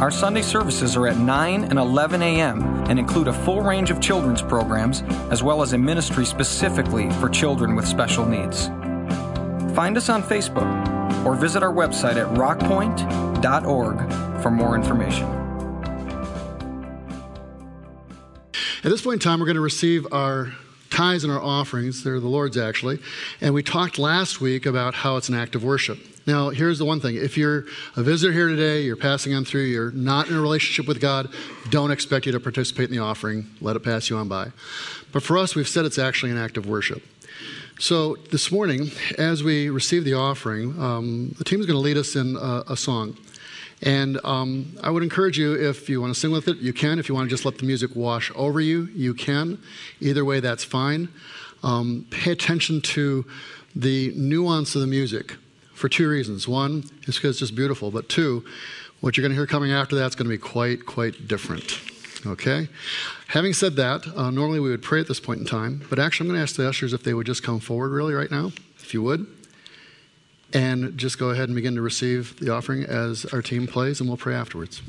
Our Sunday services are at 9 and 11 a.m. and include a full range of children's programs as well as a ministry specifically for children with special needs. Find us on Facebook or visit our website at rockpoint.org for more information. At this point in time, we're going to receive our tithes and our offerings. They're the Lord's, actually. And we talked last week about how it's an act of worship. Now, here's the one thing if you're a visitor here today, you're passing on through, you're not in a relationship with God, don't expect you to participate in the offering. Let it pass you on by. But for us, we've said it's actually an act of worship. So this morning, as we receive the offering, um, the team is going to lead us in a, a song. And um, I would encourage you, if you want to sing with it, you can. If you want to just let the music wash over you, you can. Either way, that's fine. Um, pay attention to the nuance of the music for two reasons. One is because it's just beautiful, but two, what you're going to hear coming after that is going to be quite, quite different. Okay? Having said that, uh, normally we would pray at this point in time, but actually I'm going to ask the ushers if they would just come forward really right now, if you would, and just go ahead and begin to receive the offering as our team plays, and we'll pray afterwards.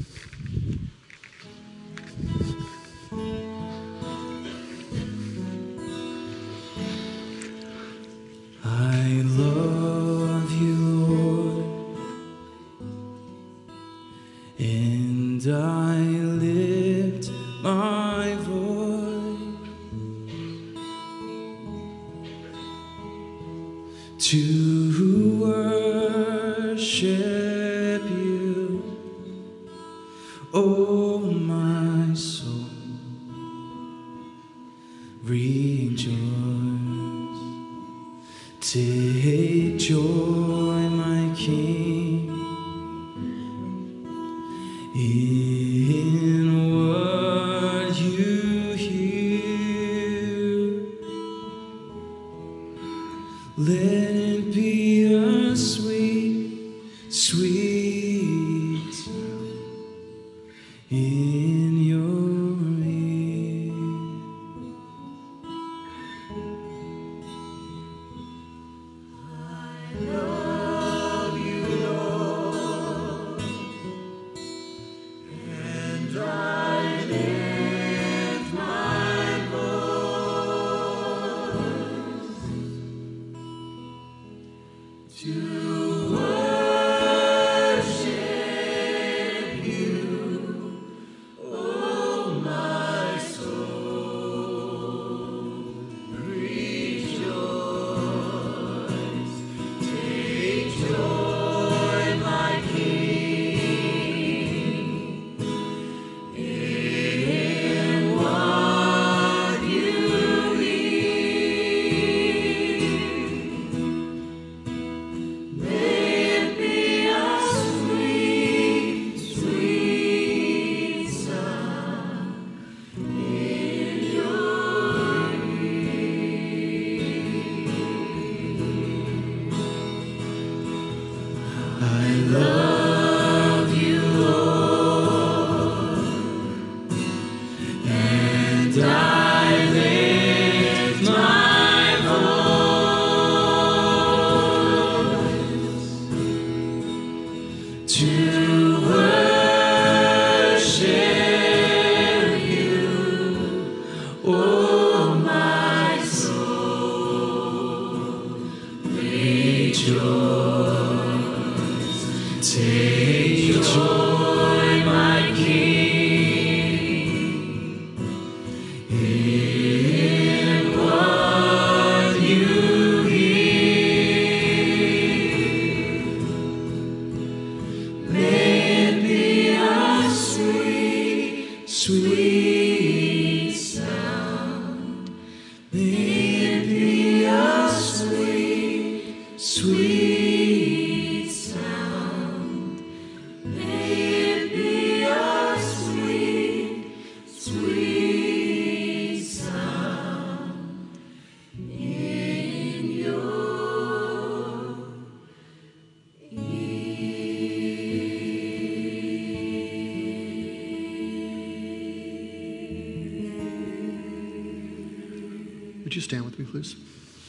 You stand with me, please?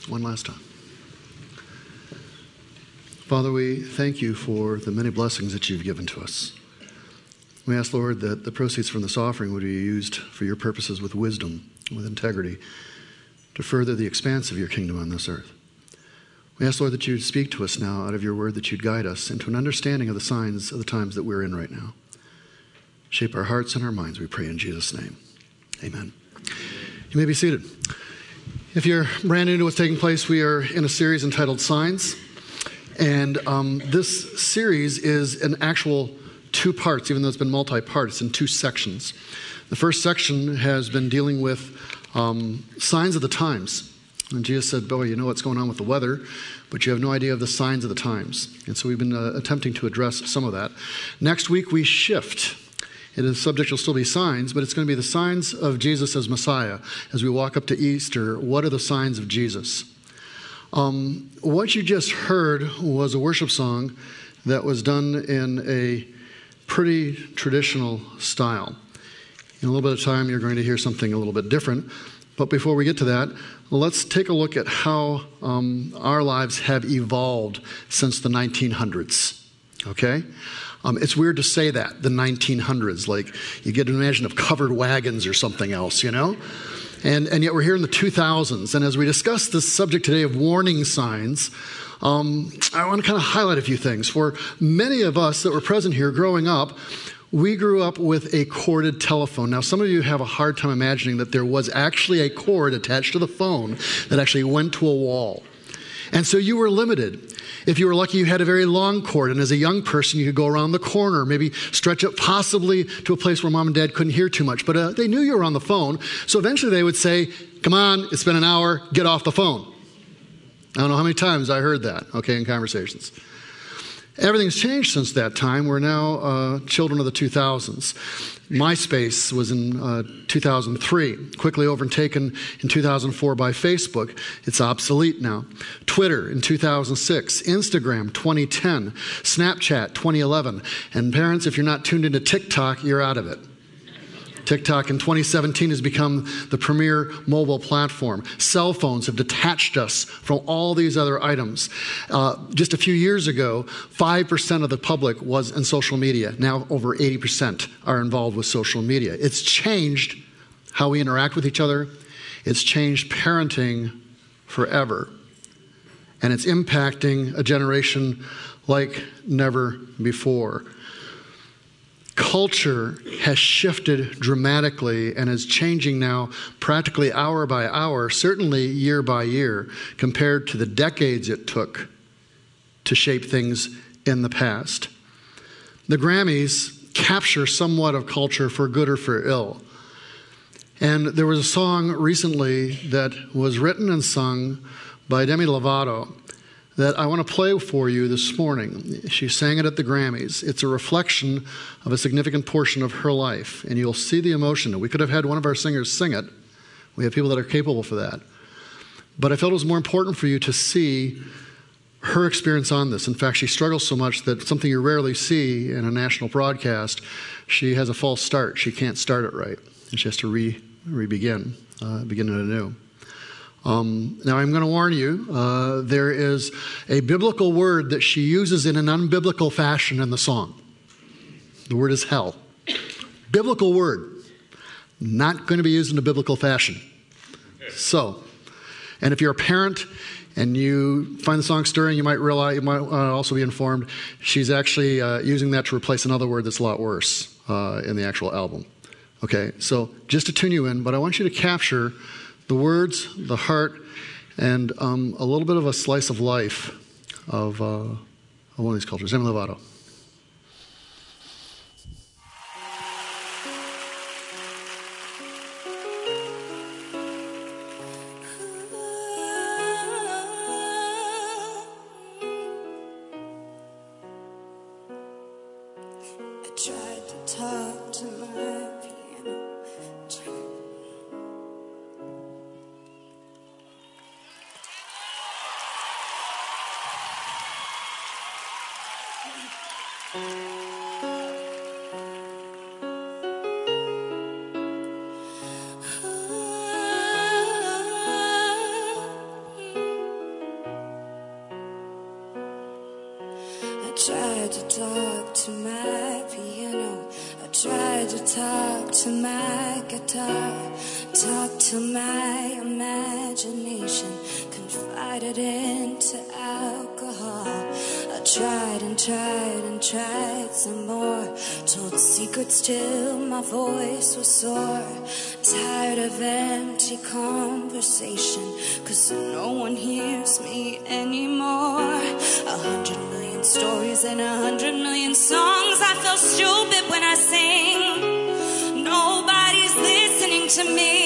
One last time. Father, we thank you for the many blessings that you've given to us. We ask, Lord, that the proceeds from this offering would be used for your purposes with wisdom, with integrity, to further the expanse of your kingdom on this earth. We ask, Lord, that you'd speak to us now out of your word, that you'd guide us into an understanding of the signs of the times that we're in right now. Shape our hearts and our minds, we pray in Jesus' name. Amen. You may be seated. If you're brand new to what's taking place, we are in a series entitled Signs. And um, this series is an actual two parts, even though it's been multi part, it's in two sections. The first section has been dealing with um, signs of the times. And Jesus said, Boy, you know what's going on with the weather, but you have no idea of the signs of the times. And so we've been uh, attempting to address some of that. Next week, we shift the subject will still be signs, but it's going to be the signs of Jesus as Messiah. As we walk up to Easter, what are the signs of Jesus? Um, what you just heard was a worship song that was done in a pretty traditional style. In a little bit of time, you're going to hear something a little bit different. But before we get to that, let's take a look at how um, our lives have evolved since the 1900s. Okay? Um, it's weird to say that, the 1900s, like you get an imagine of covered wagons or something else, you know? And, and yet we're here in the 2000s. And as we discuss this subject today of warning signs, um, I want to kind of highlight a few things. For many of us that were present here growing up, we grew up with a corded telephone. Now, some of you have a hard time imagining that there was actually a cord attached to the phone that actually went to a wall. And so you were limited. If you were lucky, you had a very long cord, and as a young person, you could go around the corner, maybe stretch it possibly to a place where mom and dad couldn't hear too much. But uh, they knew you were on the phone, so eventually they would say, Come on, it's been an hour, get off the phone. I don't know how many times I heard that, okay, in conversations. Everything's changed since that time. We're now uh, children of the 2000s. MySpace was in uh, 2003, quickly overtaken in 2004 by Facebook. It's obsolete now. Twitter in 2006, Instagram 2010, Snapchat 2011. And parents, if you're not tuned into TikTok, you're out of it. TikTok in 2017 has become the premier mobile platform. Cell phones have detached us from all these other items. Uh, just a few years ago, 5% of the public was in social media. Now, over 80% are involved with social media. It's changed how we interact with each other, it's changed parenting forever. And it's impacting a generation like never before culture has shifted dramatically and is changing now practically hour by hour, certainly year by year, compared to the decades it took to shape things in the past. The Grammys capture somewhat of culture for good or for ill. And there was a song recently that was written and sung by Demi Lovato that I want to play for you this morning. She sang it at the Grammys. It's a reflection of a significant portion of her life, and you'll see the emotion. We could have had one of our singers sing it. We have people that are capable for that. But I felt it was more important for you to see her experience on this. In fact, she struggles so much that something you rarely see in a national broadcast, she has a false start. She can't start it right, and she has to re, re-begin, uh, begin it anew. Um, now, I'm going to warn you uh, there is a biblical word that she uses in an unbiblical fashion in the song. The word is hell. Biblical word, not going to be used in a biblical fashion. So, and if you're a parent and you find the song stirring, you might realize, you might uh, also be informed, she's actually uh, using that to replace another word that's a lot worse uh, in the actual album. Okay, so just to tune you in, but I want you to capture the words, the heart, and um, a little bit of a slice of life of, uh, one of these cultures. Demi Lovato. I tried to talk to my piano. I tried to talk to my guitar. Talk to my imagination. Confided into alcohol. I tried and tried tried some more. Told secrets till my voice was sore. Tired of empty conversation. Cause no one hears me anymore. A hundred million stories and a hundred million songs. I feel stupid when I sing. Nobody's listening to me.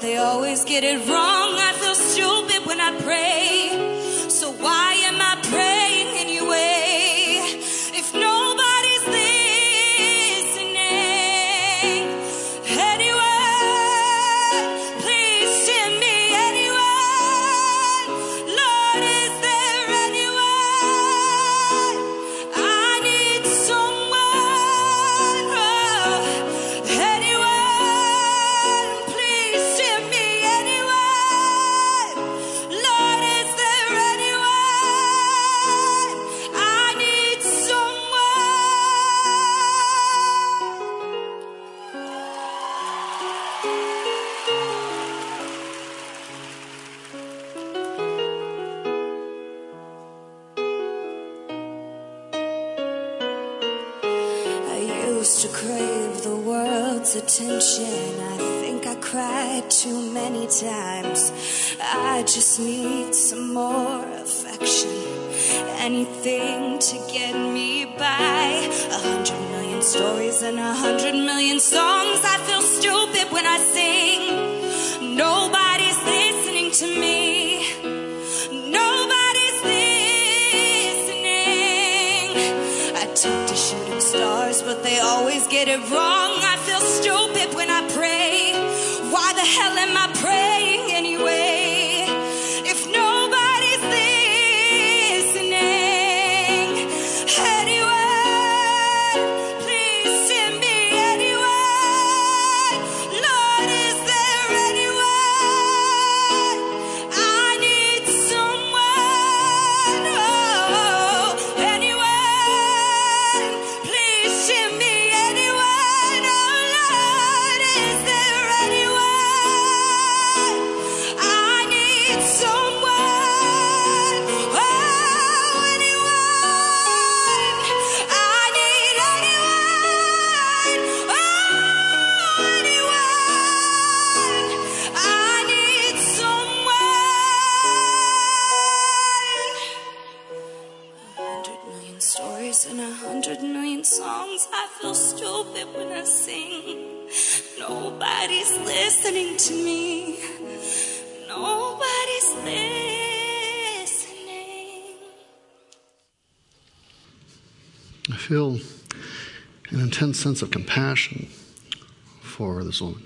They always get it wrong. I feel stupid when I pray. Too many times. I just need some more affection. Anything to get me by. A hundred million stories and a hundred million songs. I feel stupid when I sing. Nobody's listening to me. Nobody's listening. I talk to shooting stars, but they always get it wrong. I feel stupid stories and a hundred million songs. I feel stupid when I sing. Nobody's listening to me. Nobody's listening. I feel an intense sense of compassion for this woman.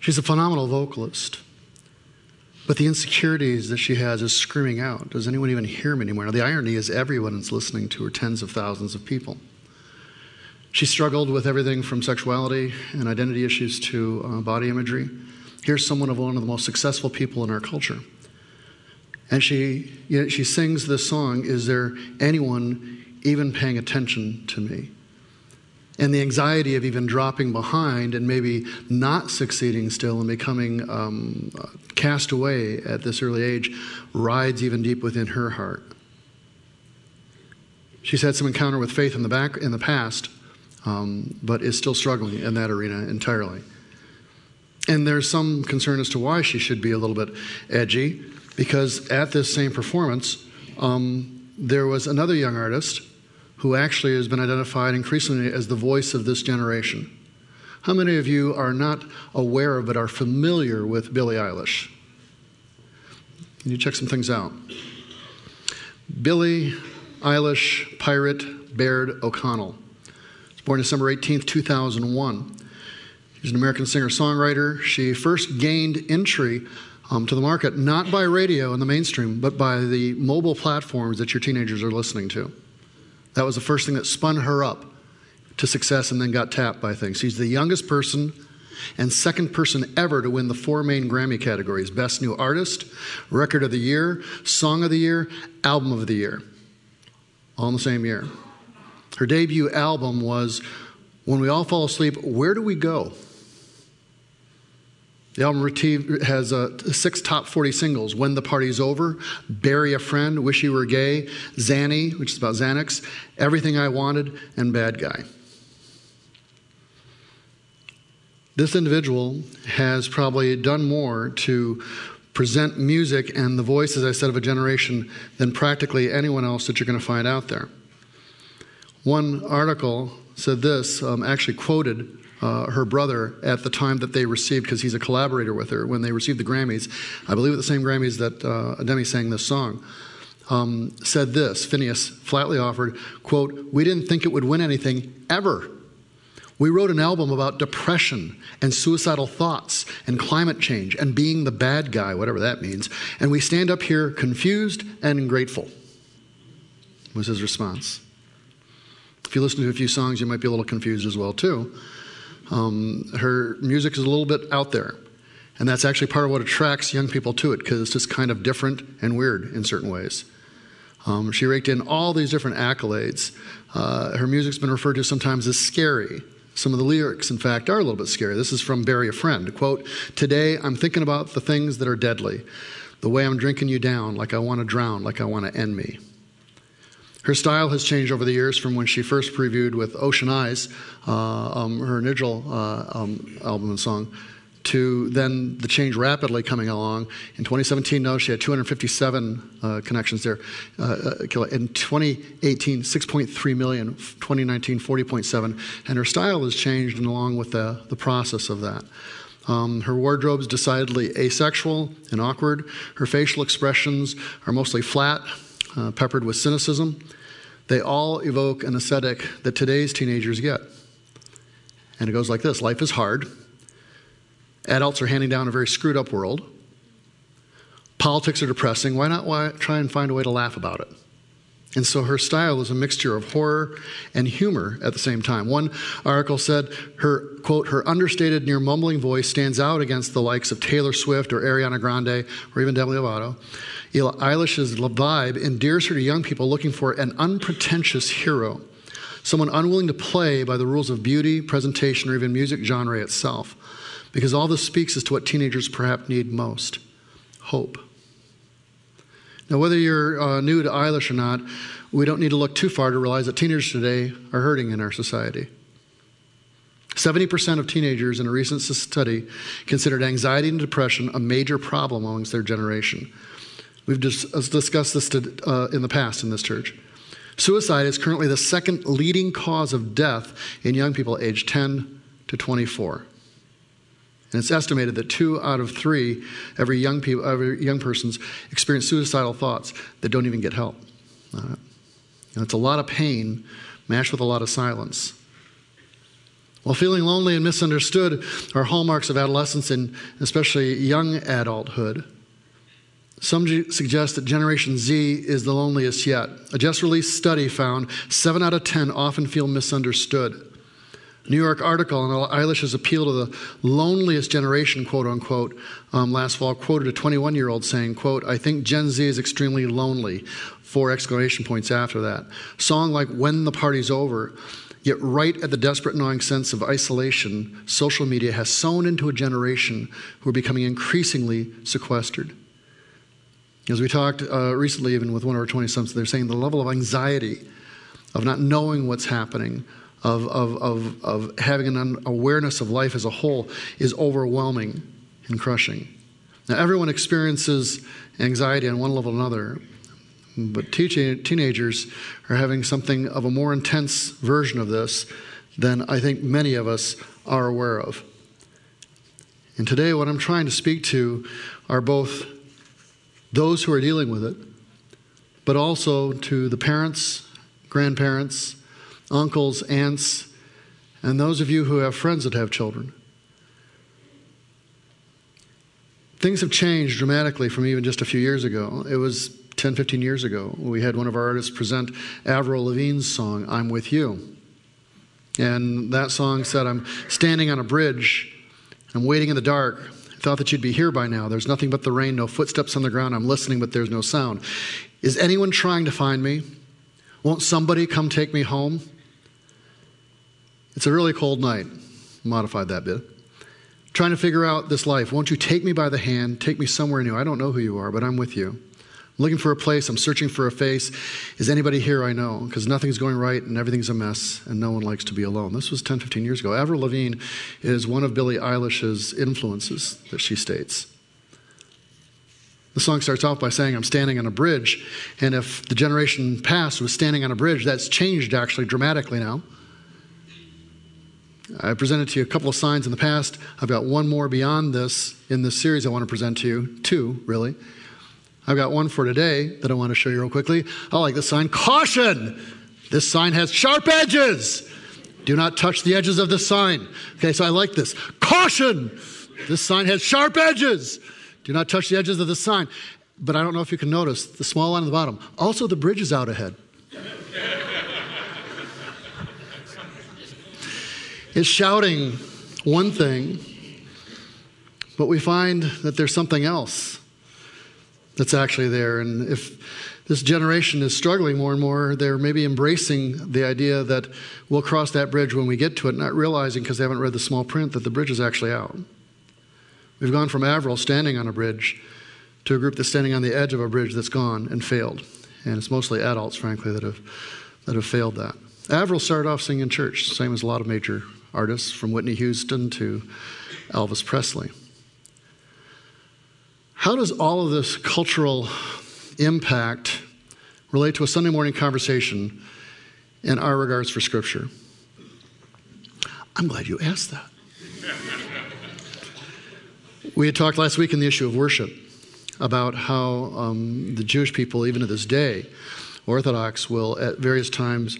She's a phenomenal vocalist, but the insecurities that she has is screaming out. Does anyone even hear me anymore? Now, the irony is everyone is listening to her, tens of thousands of people. She struggled with everything from sexuality and identity issues to uh, body imagery. Here's someone of one of the most successful people in our culture. And she, you know, she sings this song Is there anyone even paying attention to me? And the anxiety of even dropping behind and maybe not succeeding still and becoming um, cast away at this early age rides even deep within her heart. She's had some encounter with faith in the back in the past, um, but is still struggling in that arena entirely. And there's some concern as to why she should be a little bit edgy, because at this same performance, um, there was another young artist who actually has been identified increasingly as the voice of this generation. How many of you are not aware of but are familiar with Billie Eilish? Can you check some things out? Billie Eilish Pirate Baird O'Connell. She was born December 18th, 2001. She's an American singer songwriter. She first gained entry um, to the market not by radio in the mainstream, but by the mobile platforms that your teenagers are listening to. That was the first thing that spun her up to success and then got tapped by things. She's the youngest person and second person ever to win the four main Grammy categories Best New Artist, Record of the Year, Song of the Year, Album of the Year, all in the same year. Her debut album was When We All Fall Asleep, Where Do We Go? The album has uh, six top 40 singles When the Party's Over, Bury a Friend, Wish You Were Gay, Xanny, which is about Xanax, Everything I Wanted, and Bad Guy. This individual has probably done more to present music and the voice, as I said, of a generation than practically anyone else that you're going to find out there. One article said this, um, actually quoted uh, her brother at the time that they received, because he's a collaborator with her, when they received the Grammys, I believe at the same Grammys that uh, Demi sang this song, um, said this, Finneas flatly offered, quote, we didn't think it would win anything ever. We wrote an album about depression and suicidal thoughts and climate change and being the bad guy, whatever that means. And we stand up here confused and grateful, was his response. If you listen to a few songs, you might be a little confused as well, too. Um, her music is a little bit out there. And that's actually part of what attracts young people to it because it's just kind of different and weird in certain ways. Um, she raked in all these different accolades. Uh, her music's been referred to sometimes as scary. Some of the lyrics, in fact, are a little bit scary. This is from Bury a Friend. Quote, Today I'm thinking about the things that are deadly, the way I'm drinking you down, like I want to drown, like I want to end me. Her style has changed over the years from when she first previewed with Ocean Eyes, uh, um, her initial uh, um, album and song, to then the change rapidly coming along. In 2017, no, she had 257 uh, connections there. Uh, uh in 2018, 6.3 million. 2019, 40.7. And her style has changed and along with the, the process of that. Um, her wardrobe is decidedly asexual and awkward. Her facial expressions are mostly flat, uh, peppered with cynicism. They all evoke an aesthetic that today's teenagers get. And it goes like this Life is hard. Adults are handing down a very screwed up world. Politics are depressing. Why not why, try and find a way to laugh about it? And so her style is a mixture of horror and humor at the same time. One article said her, quote, her understated, near mumbling voice stands out against the likes of Taylor Swift or Ariana Grande or even Demi Lovato. Eilish's vibe endears her to young people looking for an unpretentious hero, someone unwilling to play by the rules of beauty, presentation, or even music genre itself. Because all this speaks as to what teenagers perhaps need most hope. Now, whether you're uh, new to Eilish or not, we don't need to look too far to realize that teenagers today are hurting in our society. 70% of teenagers in a recent study considered anxiety and depression a major problem amongst their generation. We've just, uh, discussed this to, uh, in the past in this church. Suicide is currently the second leading cause of death in young people aged 10 to 24. And it's estimated that two out of three every young people, every young persons experience suicidal thoughts that don't even get help. Uh, and it's a lot of pain mashed with a lot of silence. While feeling lonely and misunderstood are hallmarks of adolescence and especially young adulthood, some suggest that Generation Z is the loneliest yet. A just released study found 7 out of 10 often feel misunderstood. New York article on Eilish's appeal to the loneliest generation, quote unquote, um, last fall quoted a 21 year old saying, quote, I think Gen Z is extremely lonely. Four exclamation points after that. Song like When the Party's Over Yet, right at the desperate gnawing sense of isolation, social media has sown into a generation who are becoming increasingly sequestered. As we talked uh, recently, even with one of our 20 somethings, they're saying the level of anxiety of not knowing what's happening, of, of, of, of having an awareness of life as a whole, is overwhelming and crushing. Now, everyone experiences anxiety on one level or another, but teenagers are having something of a more intense version of this than I think many of us are aware of. And today, what I'm trying to speak to are both those who are dealing with it, but also to the parents, grandparents, uncles, aunts, and those of you who have friends that have children. Things have changed dramatically from even just a few years ago. It was 10, 15 years ago. We had one of our artists present Avril Lavigne's song, I'm With You. And that song said, I'm standing on a bridge I'm waiting in the dark. I thought that you'd be here by now. There's nothing but the rain, no footsteps on the ground. I'm listening, but there's no sound. Is anyone trying to find me? Won't somebody come take me home? It's a really cold night. Modified that bit. Trying to figure out this life. Won't you take me by the hand, take me somewhere new? I don't know who you are, but I'm with you. I'm looking for a place. I'm searching for a face. Is anybody here I know? Because nothing's going right and everything's a mess and no one likes to be alone. This was 10, 15 years ago. Avril Lavigne is one of Billie Eilish's influences that she states. The song starts off by saying, I'm standing on a bridge. And if the generation past was standing on a bridge, that's changed actually dramatically now. I presented to you a couple of signs in the past. I've got one more beyond this in this series I want to present to you. Two, really. I've got one for today that I want to show you real quickly. I like this sign Caution! This sign has sharp edges. Do not touch the edges of this sign. Okay, so I like this. Caution! This sign has sharp edges. Do not touch the edges of the sign. But I don't know if you can notice the small line on the bottom. Also, the bridge is out ahead. Is shouting one thing, but we find that there's something else that's actually there. And if this generation is struggling more and more, they're maybe embracing the idea that we'll cross that bridge when we get to it, not realizing because they haven't read the small print that the bridge is actually out. We've gone from Avril standing on a bridge to a group that's standing on the edge of a bridge that's gone and failed. And it's mostly adults, frankly, that have, that have failed that. Avril started off singing in church, same as a lot of major artists, from Whitney Houston to Elvis Presley. How does all of this cultural impact relate to a Sunday morning conversation in our regards for Scripture? I'm glad you asked that. we had talked last week in the issue of worship about how um, the Jewish people, even to this day, Orthodox, will at various times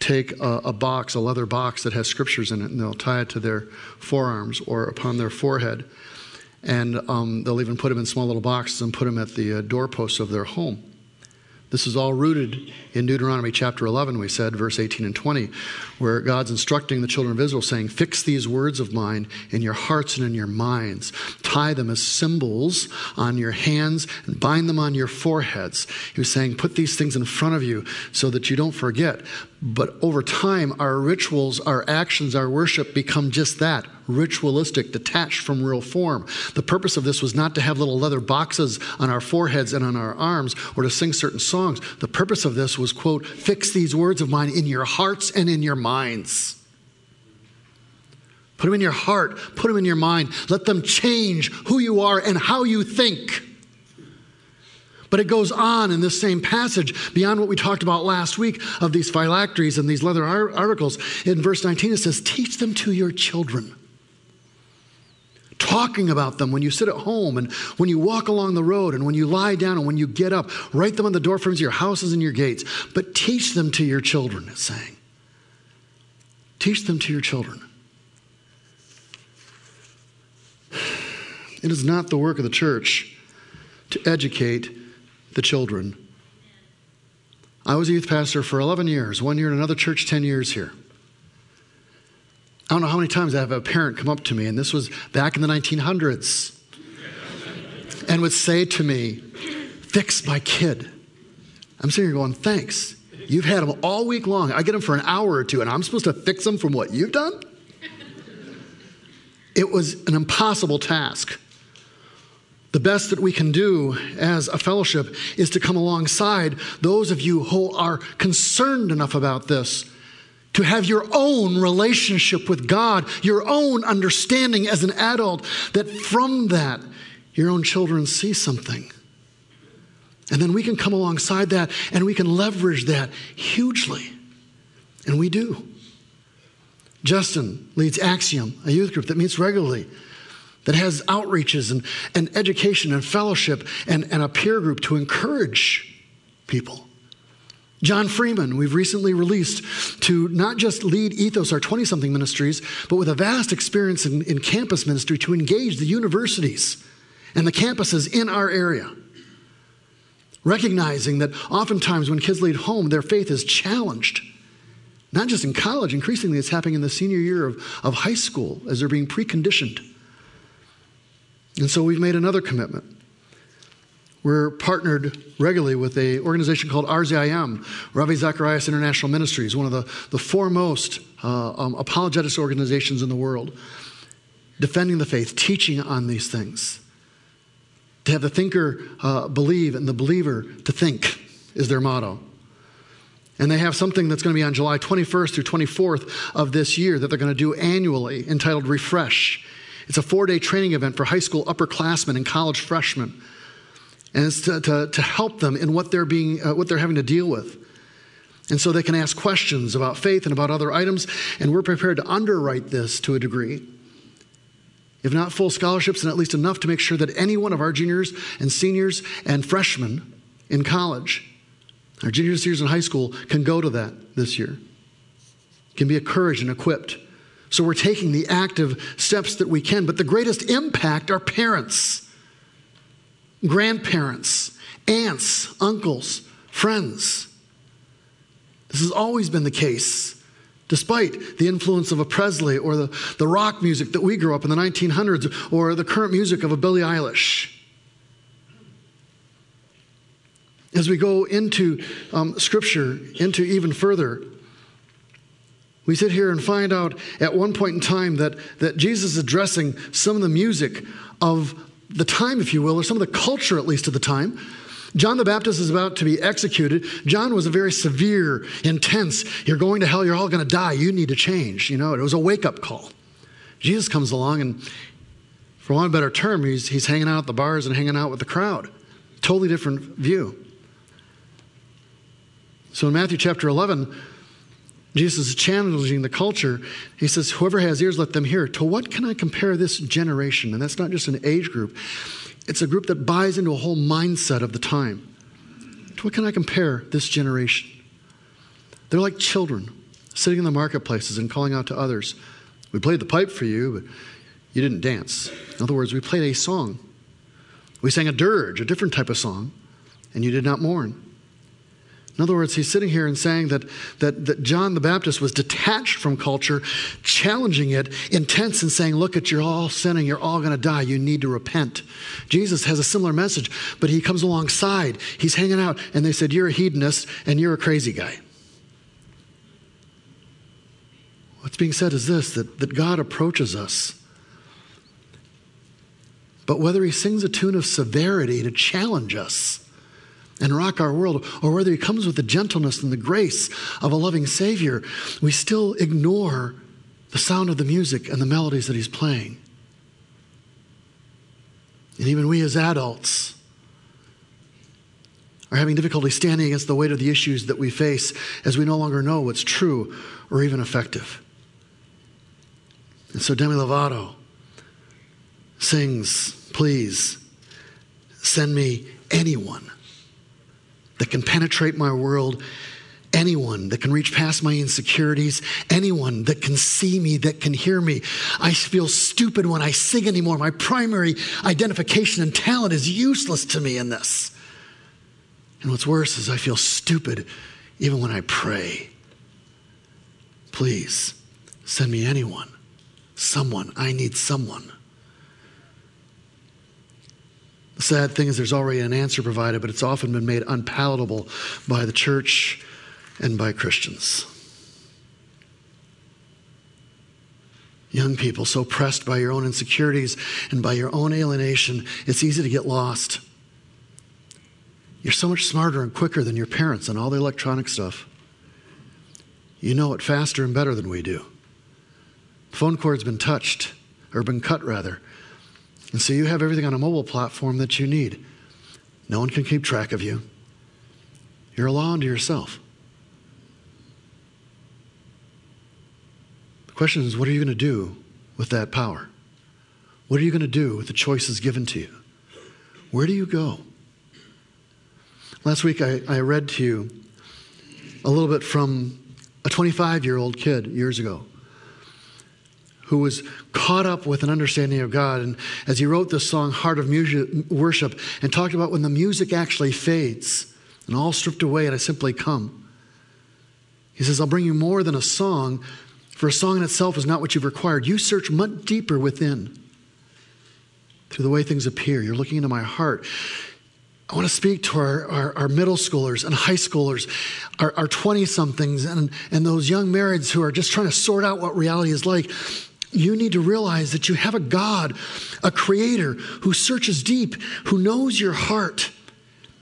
take a, a, box, a leather box that has scriptures in it, and they'll tie it to their forearms or upon their forehead. And um, they'll even put them in small little boxes and put them at the uh, doorposts of their home. This is all rooted in Deuteronomy chapter 11, we said, verse 18 and 20, where God's instructing the children of Israel, saying, Fix these words of mine in your hearts and in your minds. Tie them as symbols on your hands and bind them on your foreheads. He was saying, Put these things in front of you so that you don't forget. But over time, our rituals, our actions, our worship become just that ritualistic, detached from real form. The purpose of this was not to have little leather boxes on our foreheads and on our arms or to sing certain songs. The purpose of this was, quote, fix these words of mine in your hearts and in your minds. Put them in your heart, put them in your mind. Let them change who you are and how you think. But it goes on in this same passage, beyond what we talked about last week of these phylacteries and these leather articles. In verse 19, it says, Teach them to your children talking about them when you sit at home and when you walk along the road and when you lie down and when you get up. Write them on the door frames of your houses and your gates, but teach them to your children, it's saying. Teach them to your children. It is not the work of the church to educate the children. I was a youth pastor for 11 years, one year in another church, 10 years here. I don't know how many times I have a parent come up to me, and this was back in the 1900s, and would say to me, Fix my kid. I'm sitting here going, Thanks. You've had them all week long. I get them for an hour or two, and I'm supposed to fix them from what you've done? It was an impossible task. The best that we can do as a fellowship is to come alongside those of you who are concerned enough about this to have your own relationship with God, your own understanding as an adult, that from that, your own children see something. And then we can come alongside that and we can leverage that hugely. And we do. Justin leads Axiom, a youth group that meets regularly, that has outreaches and, and education and fellowship and, and a peer group to encourage people. John Freeman, we've recently released to not just lead Ethos, our 20 something ministries, but with a vast experience in, in, campus ministry to engage the universities and the campuses in our area. Recognizing that oftentimes when kids leave home, their faith is challenged. Not just in college, increasingly it's happening in the senior year of, of high school as they're being preconditioned And so we've made another commitment. We're partnered regularly with an organization called RZIM, Ravi Zacharias International Ministries, one of the, the foremost uh, um, apologetics organizations in the world, defending the faith, teaching on these things. To have the thinker uh, believe and the believer to think is their motto. And they have something that's going to be on July 21st through 24th of this year that they're going to do annually entitled Refresh. It's a four day training event for high school upperclassmen and college freshmen and it's to, to, to help them in what they're, being, uh, what they're having to deal with. And so they can ask questions about faith and about other items, and we're prepared to underwrite this to a degree. If not full scholarships, then at least enough to make sure that any one of our juniors and seniors and freshmen in college, our juniors and seniors in high school, can go to that this year, can be encouraged and equipped. So we're taking the active steps that we can, but the greatest impact are parents grandparents, aunts, uncles, friends. This has always been the case, despite the influence of a Presley or the, the rock music that we grew up in the 1900s or the current music of a Billie Eilish. As we go into um, Scripture, into even further, we sit here and find out at one point in time that, that Jesus is addressing some of the music of the time, if you will, or some of the culture at least of the time. John the Baptist is about to be executed. John was a very severe, intense, you're going to hell, you're all going to die, you need to change. You know, it was a wake up call. Jesus comes along, and for one better term, he's, he's hanging out at the bars and hanging out with the crowd. Totally different view. So in Matthew chapter 11, Jesus is challenging the culture. He says, Whoever has ears, let them hear. To what can I compare this generation? And that's not just an age group, it's a group that buys into a whole mindset of the time. To what can I compare this generation? They're like children sitting in the marketplaces and calling out to others. We played the pipe for you, but you didn't dance. In other words, we played a song. We sang a dirge, a different type of song, and you did not mourn. In other words, he's sitting here and saying that, that, that John the Baptist was detached from culture, challenging it, intense, and saying, Look at you're all sinning, you're all going to die, you need to repent. Jesus has a similar message, but he comes alongside. He's hanging out, and they said, You're a hedonist and you're a crazy guy. What's being said is this that, that God approaches us. But whether he sings a tune of severity to challenge us, and rock our world, or whether he comes with the gentleness and the grace of a loving Savior, we still ignore the sound of the music and the melodies that he's playing. And even we as adults are having difficulty standing against the weight of the issues that we face as we no longer know what's true or even effective. And so Demi Lovato sings, Please send me anyone that can penetrate my world, anyone that can reach past my insecurities, anyone that can see me, that can hear me. I feel stupid when I sing anymore. My primary identification and talent is useless to me in this. And what's worse is I feel stupid even when I pray. Please send me anyone, someone. I need someone. The sad thing is, there's already an answer provided, but it's often been made unpalatable by the church and by Christians. Young people, so pressed by your own insecurities and by your own alienation, it's easy to get lost. You're so much smarter and quicker than your parents on all the electronic stuff. You know it faster and better than we do. phone cord's been touched, or been cut rather. And so you have everything on a mobile platform that you need. No one can keep track of you. You're a law unto yourself. The question is what are you going to do with that power? What are you going to do with the choices given to you? Where do you go? Last week I, I read to you a little bit from a 25 year old kid years ago who was caught up with an understanding of God. And as he wrote this song, Heart of music, Worship, and talked about when the music actually fades and all stripped away and I simply come. He says, I'll bring you more than a song, for a song in itself is not what you've required. You search much deeper within. through the way things appear. You're looking into my heart. I want to speak to our, our, our middle schoolers and high schoolers, our 20 somethings, and, and those young marrieds who are just trying to sort out what reality is like. You need to realize that you have a God, a creator who searches deep, who knows your heart.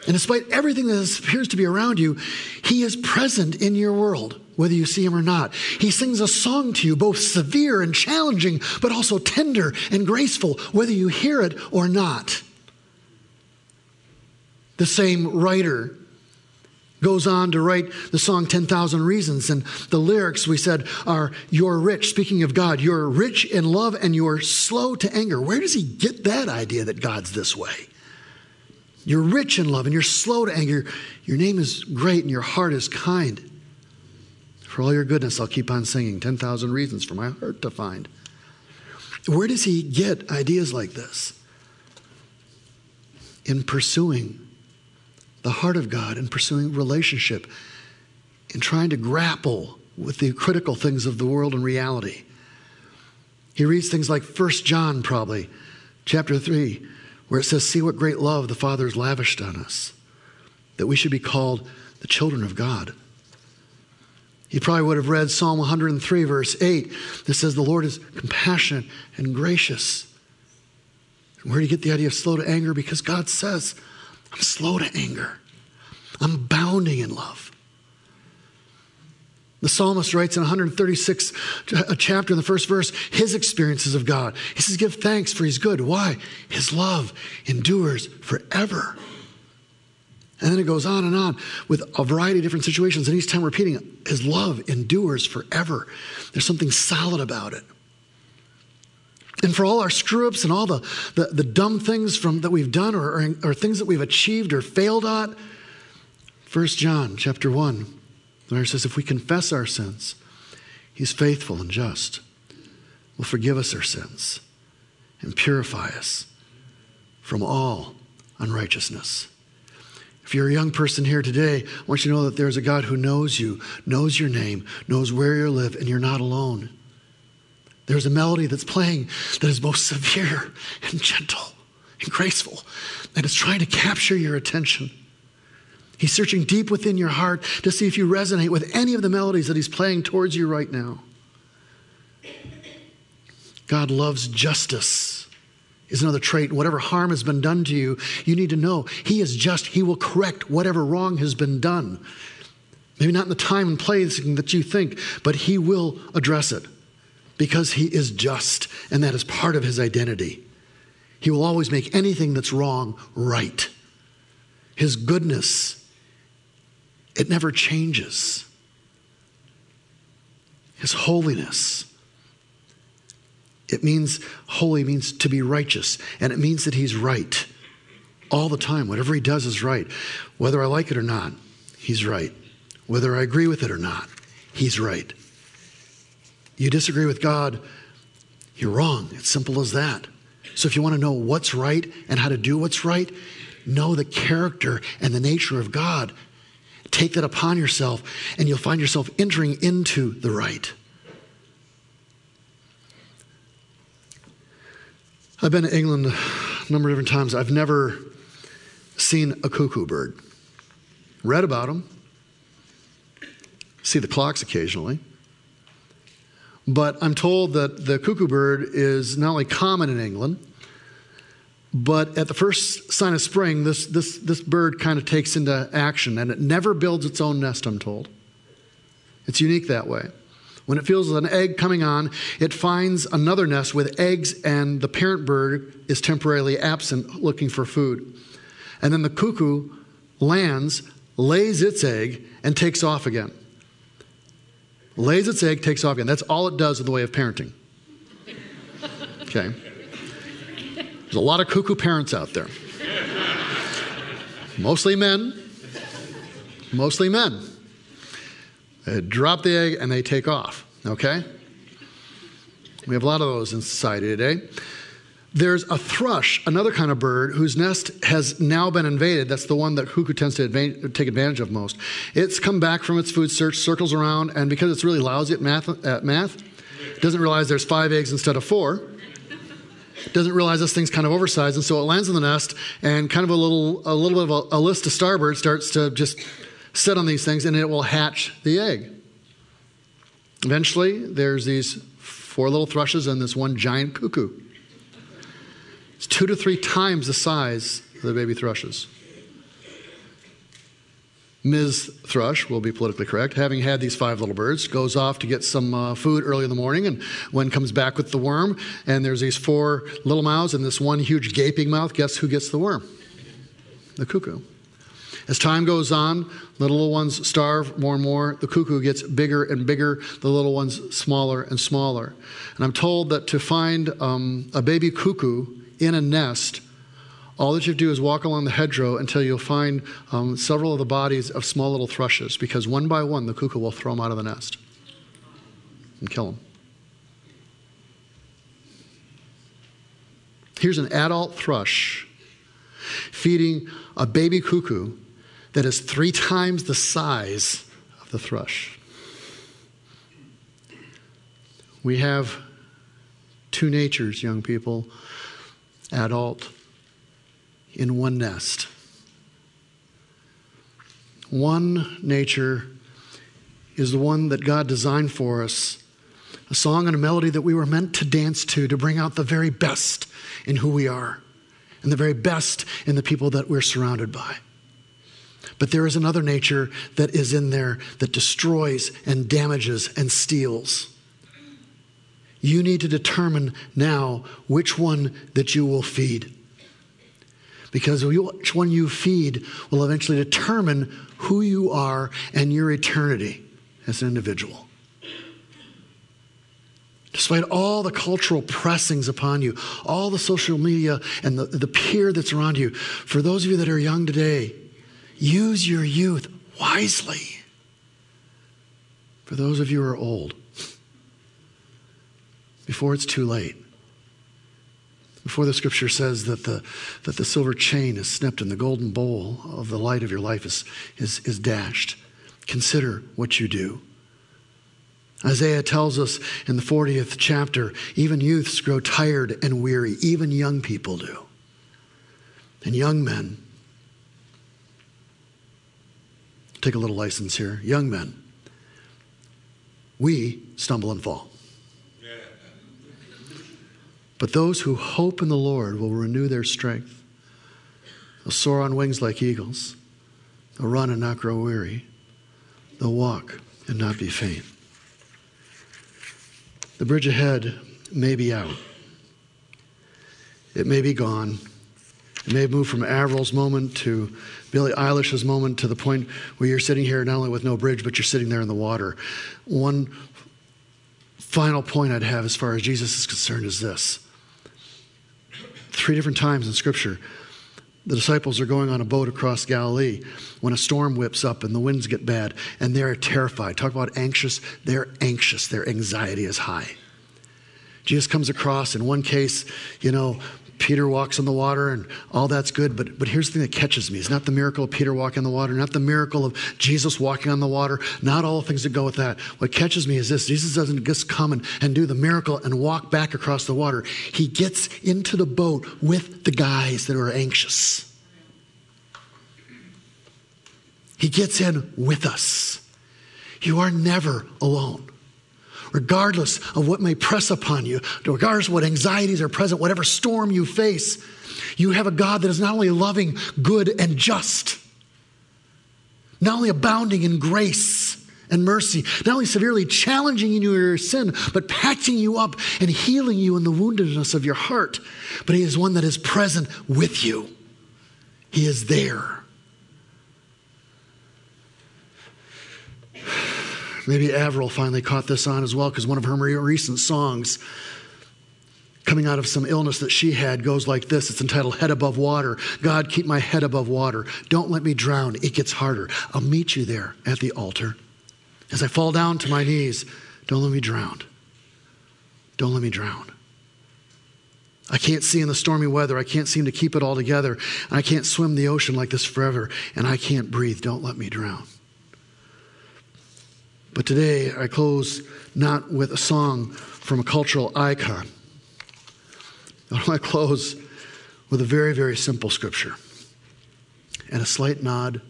And despite everything that appears to be around you, He is present in your world, whether you see Him or not. He sings a song to you, both severe and challenging, but also tender and graceful, whether you hear it or not. The same writer goes on to write the song 10,000 Reasons. And the lyrics we said are, You're rich, speaking of God, you're rich in love and you're slow to anger. Where does he get that idea that God's this way? You're rich in love and you're slow to anger. Your name is great and your heart is kind. For all your goodness, I'll keep on singing 10,000 reasons for my heart to find. Where does he get ideas like this? In pursuing the heart of God and pursuing relationship and trying to grapple with the critical things of the world and reality. He reads things like 1 John, probably, chapter 3, where it says, See what great love the Father has lavished on us, that we should be called the children of God. He probably would have read Psalm 103, verse 8, that says, The Lord is compassionate and gracious. Where do you get the idea of slow to anger? Because God says, I'm slow to anger. I'm bounding in love. The psalmist writes in 136 a chapter in the first verse his experiences of God. He says, Give thanks for he's good. Why? His love endures forever. And then it goes on and on with a variety of different situations, and each time repeating, His love endures forever. There's something solid about it. And for all our screw ups and all the, the, the, dumb things from, that we've done or, or, or things that we've achieved or failed at, 1 John chapter 1, the there says, If we confess our sins, he's faithful and just, will forgive us our sins and purify us from all unrighteousness. If you're a young person here today, I want you to know that there's a God who knows you, knows your name, knows where you live, and you're not alone. There's a melody that's playing that is both severe and gentle and graceful, that is trying to capture your attention. He's searching deep within your heart to see if you resonate with any of the melodies that He's playing towards you right now. God loves justice, is another trait. Whatever harm has been done to you, you need to know He is just. He will correct whatever wrong has been done. Maybe not in the time and place that you think, but He will address it because he is just, and that is part of his identity. He will always make anything that's wrong right. His goodness, it never changes. His holiness, it means holy means to be righteous, and it means that he's right all the time. Whatever he does is right. Whether I like it or not, he's right. Whether I agree with it or not, he's right. You disagree with God, you're wrong. It's simple as that. So if you want to know what's right and how to do what's right, know the character and the nature of God. Take that upon yourself, and you'll find yourself entering into the right. I've been to England a number of different times. I've never seen a cuckoo bird. Read about them, see the clocks occasionally. But I'm told that the cuckoo bird is not only common in England, but at the first sign of spring, this, this, this bird kind of takes into action and it never builds its own nest, I'm told. It's unique that way. When it feels an egg coming on, it finds another nest with eggs, and the parent bird is temporarily absent looking for food. And then the cuckoo lands, lays its egg, and takes off again lays its egg, takes off again. That's all it does in the way of parenting. Okay? There's a lot of cuckoo parents out there. Mostly men. Mostly men. They drop the egg and they take off. Okay? We have a lot of those in society today. There's a thrush, another kind of bird, whose nest has now been invaded. That's the one that cuckoo tends to adva- take advantage of most. It's come back from its food search, circles around, and because it's really lousy at math, at math doesn't realize there's five eggs instead of four. doesn't realize this thing's kind of oversized, and so it lands in the nest, and kind of a little, a little bit of a, a list to starboard starts to just sit on these things, and it will hatch the egg. Eventually, there's these four little thrushes and this one giant cuckoo. It's two to three times the size of the baby thrushes. Ms. Thrush will be politically correct, having had these five little birds, goes off to get some uh, food early in the morning, and when comes back with the worm, and there's these four little mouths and this one huge gaping mouth. Guess who gets the worm? The cuckoo. As time goes on, the little ones starve more and more. The cuckoo gets bigger and bigger, the little ones smaller and smaller. And I'm told that to find um, a baby cuckoo in a nest all that you have to do is walk along the hedgerow until you'll find um, several of the bodies of small little thrushes, because one by one the cuckoo will throw them out of the nest and kill them. Here's an adult thrush feeding a baby cuckoo that is three times the size of the thrush. We have two natures, young people adult in one nest. One nature is the one that God designed for us a song and a melody that we were meant to dance to, to bring out the very best in who we are and the very best in the people that we're surrounded by. But there is another nature that is in there that destroys and damages and steals. You need to determine now which one that you will feed because which one you feed will eventually determine who you are and your eternity as an individual. Despite all the cultural pressings upon you, all the social media and the, the peer that's around you, for those of you that are young today, use your youth wisely. For those of you who are old, before it's too late, before the scripture says that the, that the silver chain is snipped and the golden bowl of the light of your life is, is, is dashed. Consider what you do. Isaiah tells us in the 40th chapter even youths grow tired and weary, even young people do. And young men, take a little license here, young men, we stumble and fall. But those who hope in the Lord will renew their strength. They'll soar on wings like eagles. They'll run and not grow weary. They'll walk and not be faint. The bridge ahead may be out. It may be gone. It may have moved from Avril's moment to Billie Eilish's moment to the point where you're sitting here not only with no bridge, but you're sitting there in the water. One final point I'd have as far as Jesus is concerned is this Three different times in Scripture, the disciples are going on a boat across Galilee when a storm whips up and the winds get bad, and they're terrified. Talk about anxious. They're anxious. Their anxiety is high. Jesus comes across, in one case, you know, Peter walks on the water and all that's good. But, but here's the thing that catches me. It's not the miracle of Peter walking on the water, not the miracle of Jesus walking on the water, not all the things that go with that. What catches me is this Jesus doesn't just come and, and do the miracle and walk back across the water. He gets into the boat with the guys that are anxious. He gets in with us. You are never alone regardless of what may press upon you, regardless of what anxieties are present, whatever storm you face, you have a God that is not only loving, good, and just, not only abounding in grace and mercy, not only severely challenging you in your sin, but patching you up and healing you in the woundedness of your heart. But He is one that is present with you, He is there. Maybe Avril finally caught this on as well because one of her recent songs coming out of some illness that she had goes like this. It's entitled Head Above Water. God, keep my head above water. Don't let me drown. It gets harder. I'll meet you there at the altar. As I fall down to my knees, don't let me drown. Don't let me drown. I can't see in the stormy weather. I can't seem to keep it all together. I can't swim the ocean like this forever. And I can't breathe. Don't let me drown. But today I close not with a song from a cultural icon, I want to close with a very, very simple scripture and a slight nod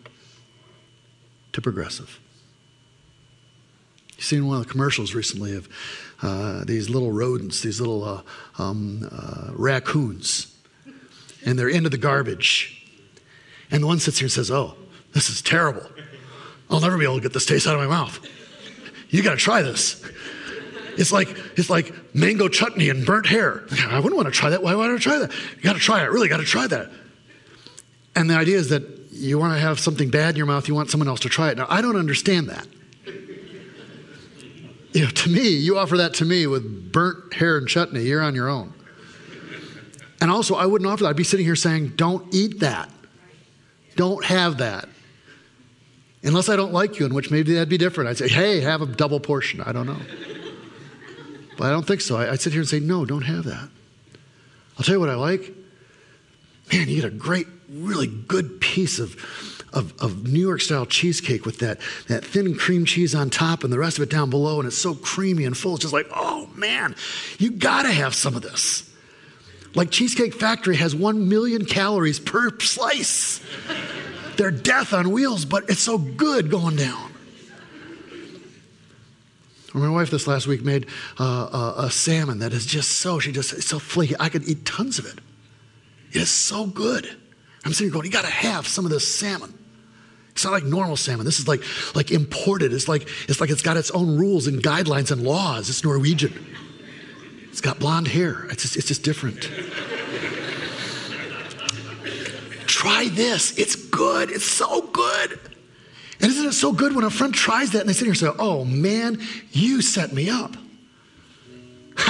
to progressive. You've seen one of the commercials recently of uh, these little rodents, these little uh, um, uh, raccoons, and they're into the garbage. And the one sits here and says, Oh, this is terrible. I'll never be able to get this taste out of my mouth. You got to try this. It's like it's like mango chutney and burnt hair. I wouldn't want to try that. Why would I try that? You got to try it. Really got to try that. And the idea is that you want to have something bad in your mouth. You want someone else to try it. Now I don't understand that. You know, to me, you offer that to me with burnt hair and chutney. You're on your own. And also, I wouldn't offer that. I'd be sitting here saying, "Don't eat that. Don't have that." Unless I don't like you, in which maybe that'd be different. I'd say, hey, have a double portion. I don't know. But I don't think so. I'd sit here and say, no, don't have that. I'll tell you what I like. Man, you get a great, really good piece of, of, of New York style cheesecake with that, that thin cream cheese on top and the rest of it down below, and it's so creamy and full. It's just like, oh man, you gotta have some of this. Like Cheesecake Factory has one million calories per slice. They're death on wheels, but it's so good going down. My wife this last week made uh, a, a, salmon that is just so, she just, it's so flaky. I could eat tons of it. It is so good. I'm sitting here going, you got to have some of this salmon. It's not like normal salmon. This is like, like imported. It's like, it's like it's got its own rules and guidelines and laws. It's Norwegian. It's got blonde hair. It's just, it's just different. Try this. It's good. It's so good. And isn't it so good when a friend tries that and they sit here and say, Oh man, you set me up.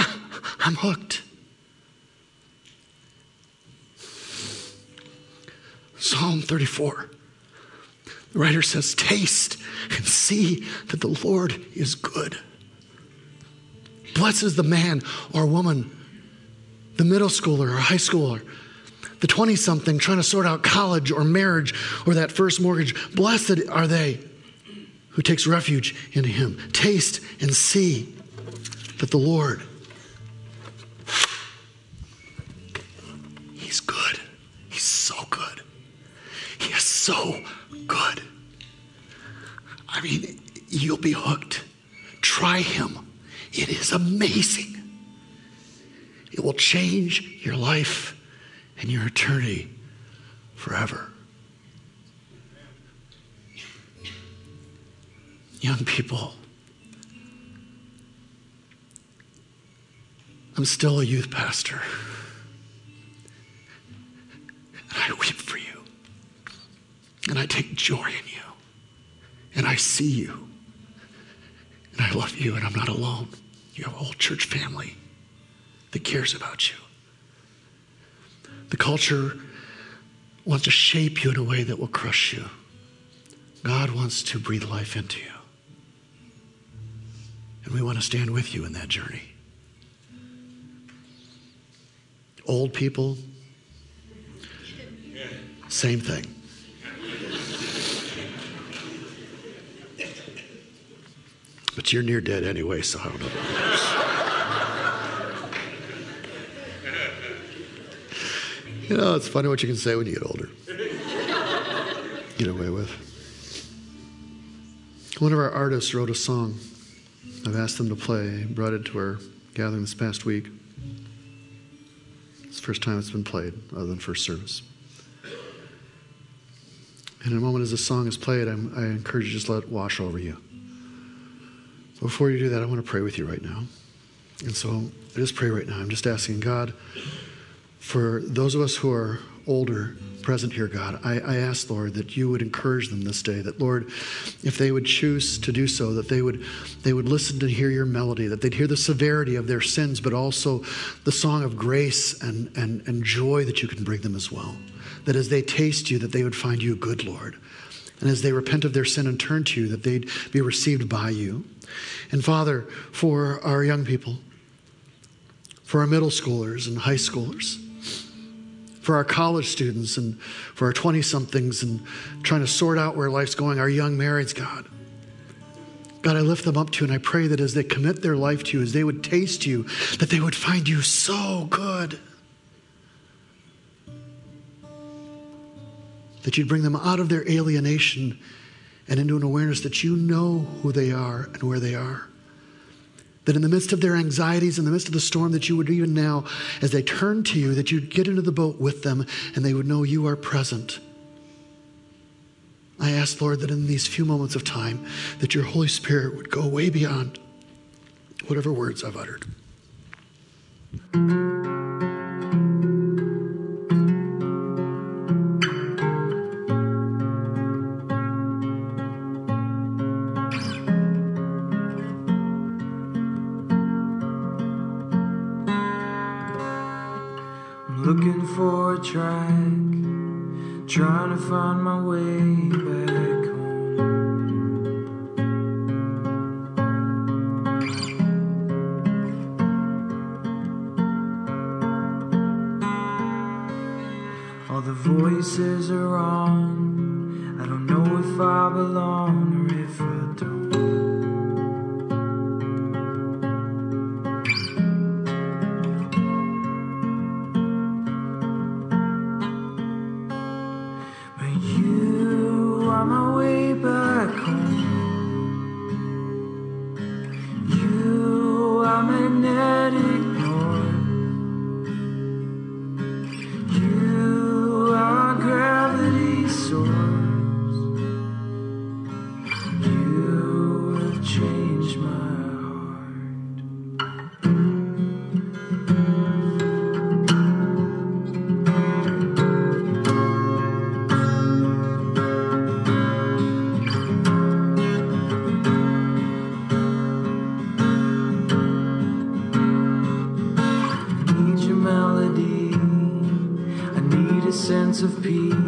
I'm hooked. Psalm 34. The writer says, Taste and see that the Lord is good. Blesses the man or woman, the middle schooler or high schooler the 20 something trying to sort out college or marriage or that first mortgage. Blessed are they who takes refuge in him. Taste and see that the Lord, He's good. He's so good. He is so good. I mean, you'll be hooked. Try Him. It is amazing. It will change your life and your eternity forever. Young people, I'm still a youth pastor. And I weep for you. And I take joy in you. And I see you. And I love you, and I'm not alone. You have a whole church family that cares about you. The culture wants to shape you in a way that will crush you. God wants to breathe life into you. And we want to stand with you in that journey. Old people, same thing. But you're near dead anyway, so I don't know. You know, it's funny what you can say when you get older. Get away with. One of our artists wrote a song. I've asked them to play, brought it to our gathering this past week. It's the first time it's been played, other than first service. And in a moment as the song is played, I'm, i encourage you to just let it wash over you. Before you do that, I want to pray with you right now. And so I just pray right now. I'm just asking God for those of us who are older present here, God, I, I, ask, Lord, that you would encourage them this day. That, Lord, if they would choose to do so, that they would, they would listen to hear your melody, that they'd hear the severity of their sins, but also the song of grace and, and, and joy that you can bring them as well. That as they taste you, that they would find you good, Lord. And as they repent of their sin and turn to you, that they'd be received by you. And Father, for our young people, for our middle schoolers and high schoolers, for our college students and for our 20 somethings and trying to sort out where life's going, our young marrieds, God. God, I lift them up to you and I pray that as they commit their life to you, as they would taste you, that they would find you so good. That you'd bring them out of their alienation and into an awareness that you know who they are and where they are. That in the midst of their anxieties, in the midst of the storm, that you would even now, as they turn to you, that you'd get into the boat with them and they would know you are present. I ask, Lord, that in these few moments of time, that your Holy Spirit would go way beyond whatever words I've uttered. trying to find my way. of peace.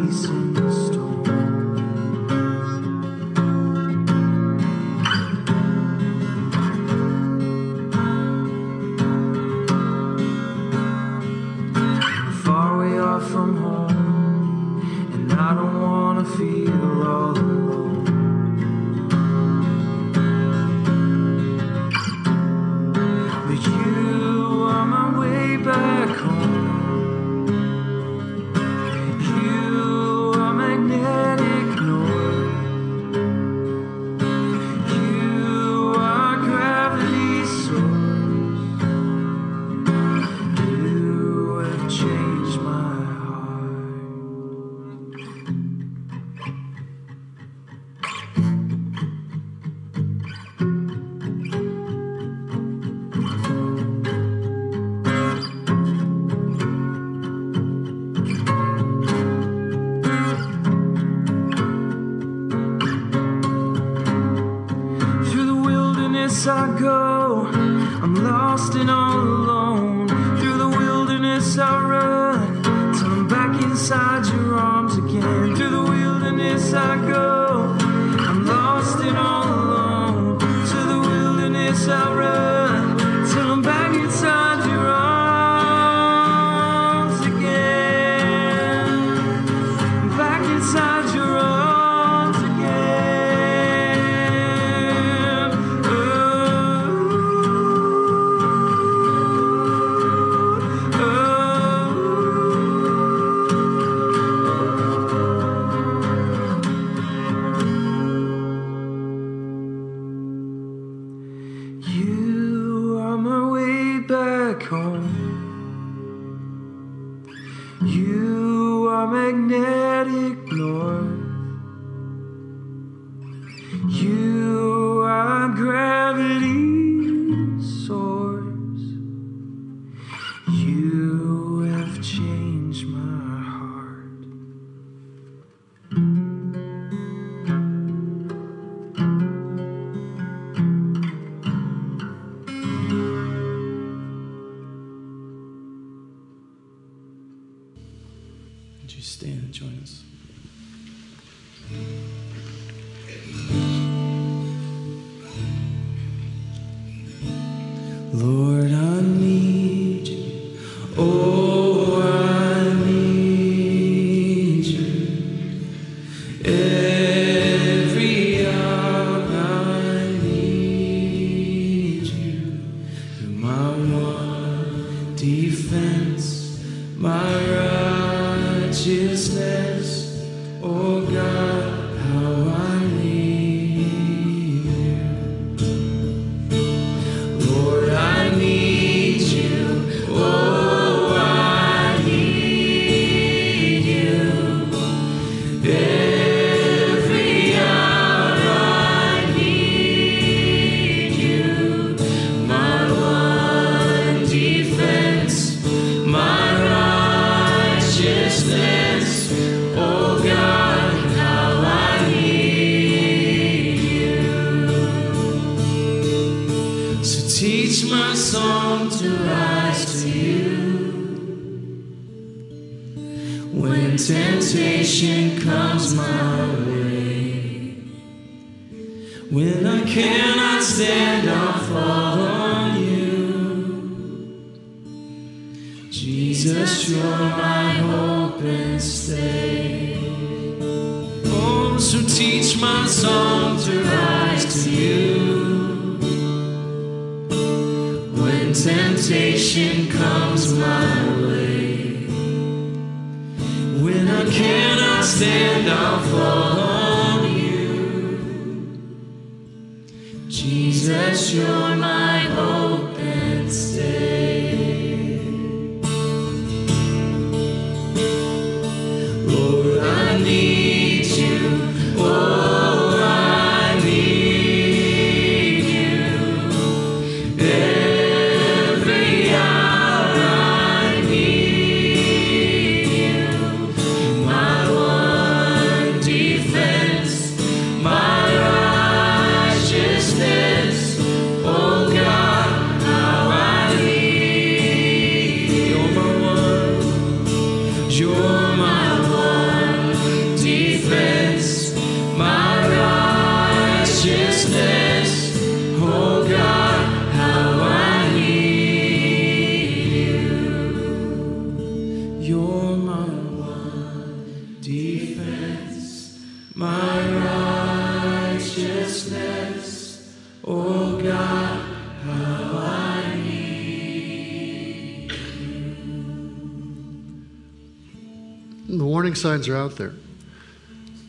Signs are out there.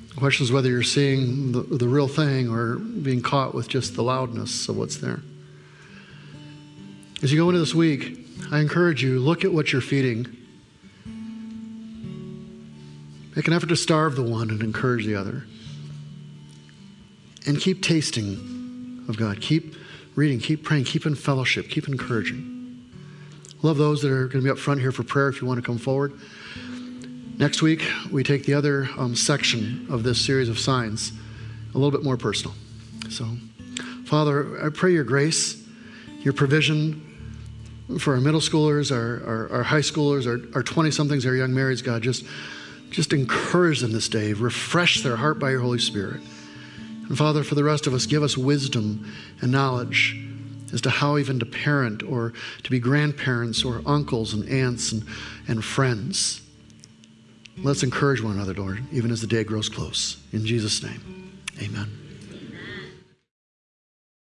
The question is whether you're seeing the, the real thing or being caught with just the loudness of what's there. As you go into this week, I encourage you look at what you're feeding. Make an effort to starve the one and encourage the other. And keep tasting of God. Keep reading, keep praying, keep in fellowship, keep encouraging. Love those that are going to be up front here for prayer if you want to come forward. Next week, we take the other um, section of this series of signs, a little bit more personal. So, Father, I pray your grace, your provision for our middle schoolers, our, our, our high schoolers, our 20 somethings, our young marrieds, God. Just, just encourage them this day, refresh their heart by your Holy Spirit. And Father, for the rest of us, give us wisdom and knowledge as to how even to parent or to be grandparents or uncles and aunts and, and friends. Let's encourage one another, Lord, even as the day grows close. In Jesus' name, amen.